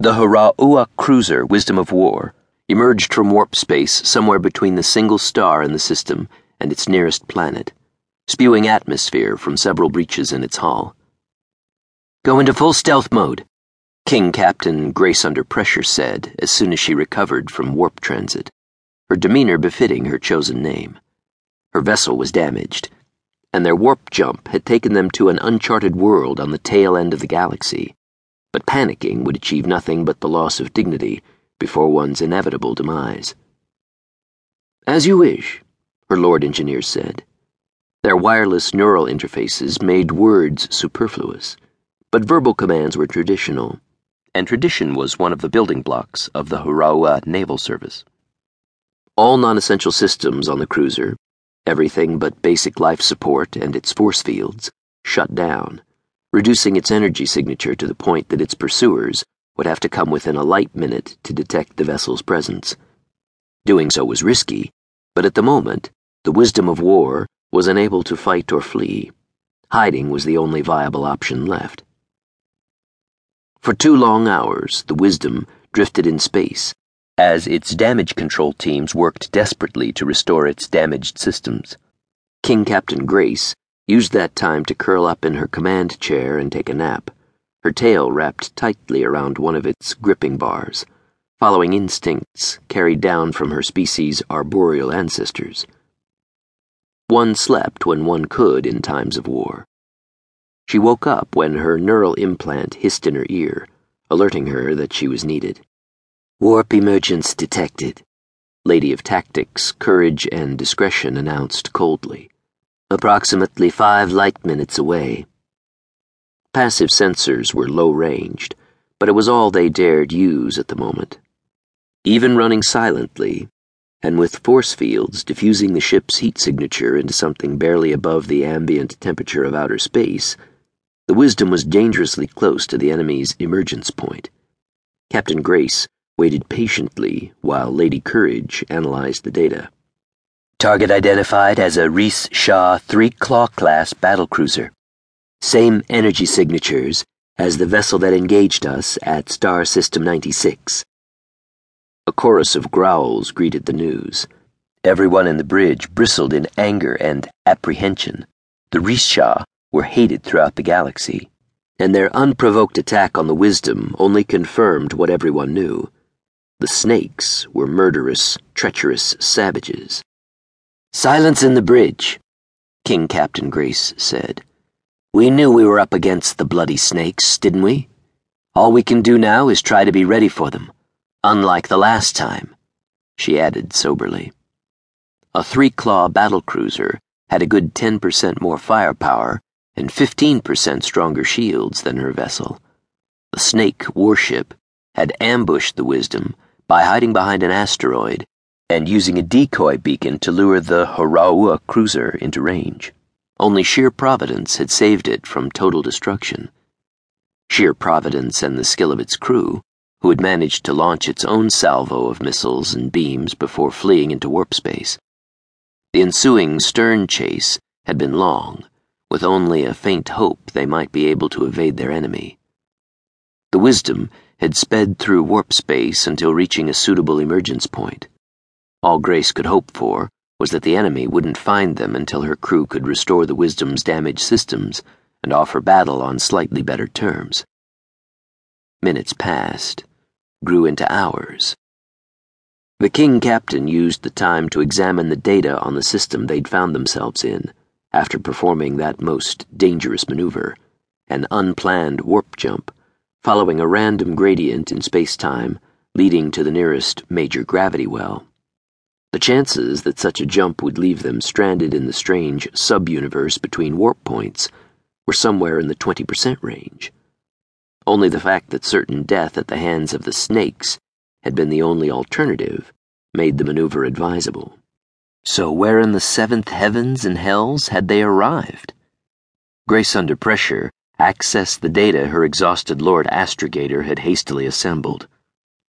The Haraua cruiser, Wisdom of War, emerged from warp space somewhere between the single star in the system and its nearest planet, spewing atmosphere from several breaches in its hull. Go into full stealth mode, King Captain Grace Under Pressure said as soon as she recovered from warp transit, her demeanor befitting her chosen name. Her vessel was damaged, and their warp jump had taken them to an uncharted world on the tail end of the galaxy but panicking would achieve nothing but the loss of dignity before one's inevitable demise. As you wish, her Lord Engineer said. Their wireless neural interfaces made words superfluous, but verbal commands were traditional, and tradition was one of the building blocks of the Haraua Naval Service. All non essential systems on the cruiser, everything but basic life support and its force fields, shut down reducing its energy signature to the point that its pursuers would have to come within a light minute to detect the vessel's presence. Doing so was risky, but at the moment, the wisdom of war was unable to fight or flee. Hiding was the only viable option left. For two long hours, the Wisdom drifted in space as its damage control teams worked desperately to restore its damaged systems. King Captain Grace used that time to curl up in her command chair and take a nap, her tail wrapped tightly around one of its gripping bars, following instincts carried down from her species' arboreal ancestors. One slept when one could in times of war. She woke up when her neural implant hissed in her ear, alerting her that she was needed. Warp emergence detected, Lady of Tactics, Courage, and Discretion announced coldly approximately five light minutes away. Passive sensors were low ranged, but it was all they dared use at the moment. Even running silently, and with force fields diffusing the ship's heat signature into something barely above the ambient temperature of outer space, the Wisdom was dangerously close to the enemy's emergence point. Captain Grace waited patiently while Lady Courage analyzed the data. Target identified as a Risha 3 Claw class battlecruiser. Same energy signatures as the vessel that engaged us at Star System 96. A chorus of growls greeted the news. Everyone in the bridge bristled in anger and apprehension. The Risha were hated throughout the galaxy, and their unprovoked attack on the Wisdom only confirmed what everyone knew. The snakes were murderous, treacherous savages. Silence in the bridge, King Captain Grace said. We knew we were up against the bloody snakes, didn't we? All we can do now is try to be ready for them, unlike the last time, she added soberly. A three claw battle cruiser had a good 10% more firepower and 15% stronger shields than her vessel. The Snake warship had ambushed the Wisdom by hiding behind an asteroid and using a decoy beacon to lure the Haraua cruiser into range. Only sheer providence had saved it from total destruction. Sheer providence and the skill of its crew, who had managed to launch its own salvo of missiles and beams before fleeing into warp space. The ensuing stern chase had been long, with only a faint hope they might be able to evade their enemy. The Wisdom had sped through warp space until reaching a suitable emergence point. All Grace could hope for was that the enemy wouldn't find them until her crew could restore the Wisdom's damaged systems and offer battle on slightly better terms. Minutes passed, grew into hours. The King Captain used the time to examine the data on the system they'd found themselves in after performing that most dangerous maneuver, an unplanned warp jump, following a random gradient in space time leading to the nearest major gravity well. The chances that such a jump would leave them stranded in the strange sub-universe between warp points were somewhere in the 20% range. Only the fact that certain death at the hands of the snakes had been the only alternative made the maneuver advisable. So where in the seventh heavens and hells had they arrived? Grace under pressure accessed the data her exhausted Lord Astrogator had hastily assembled.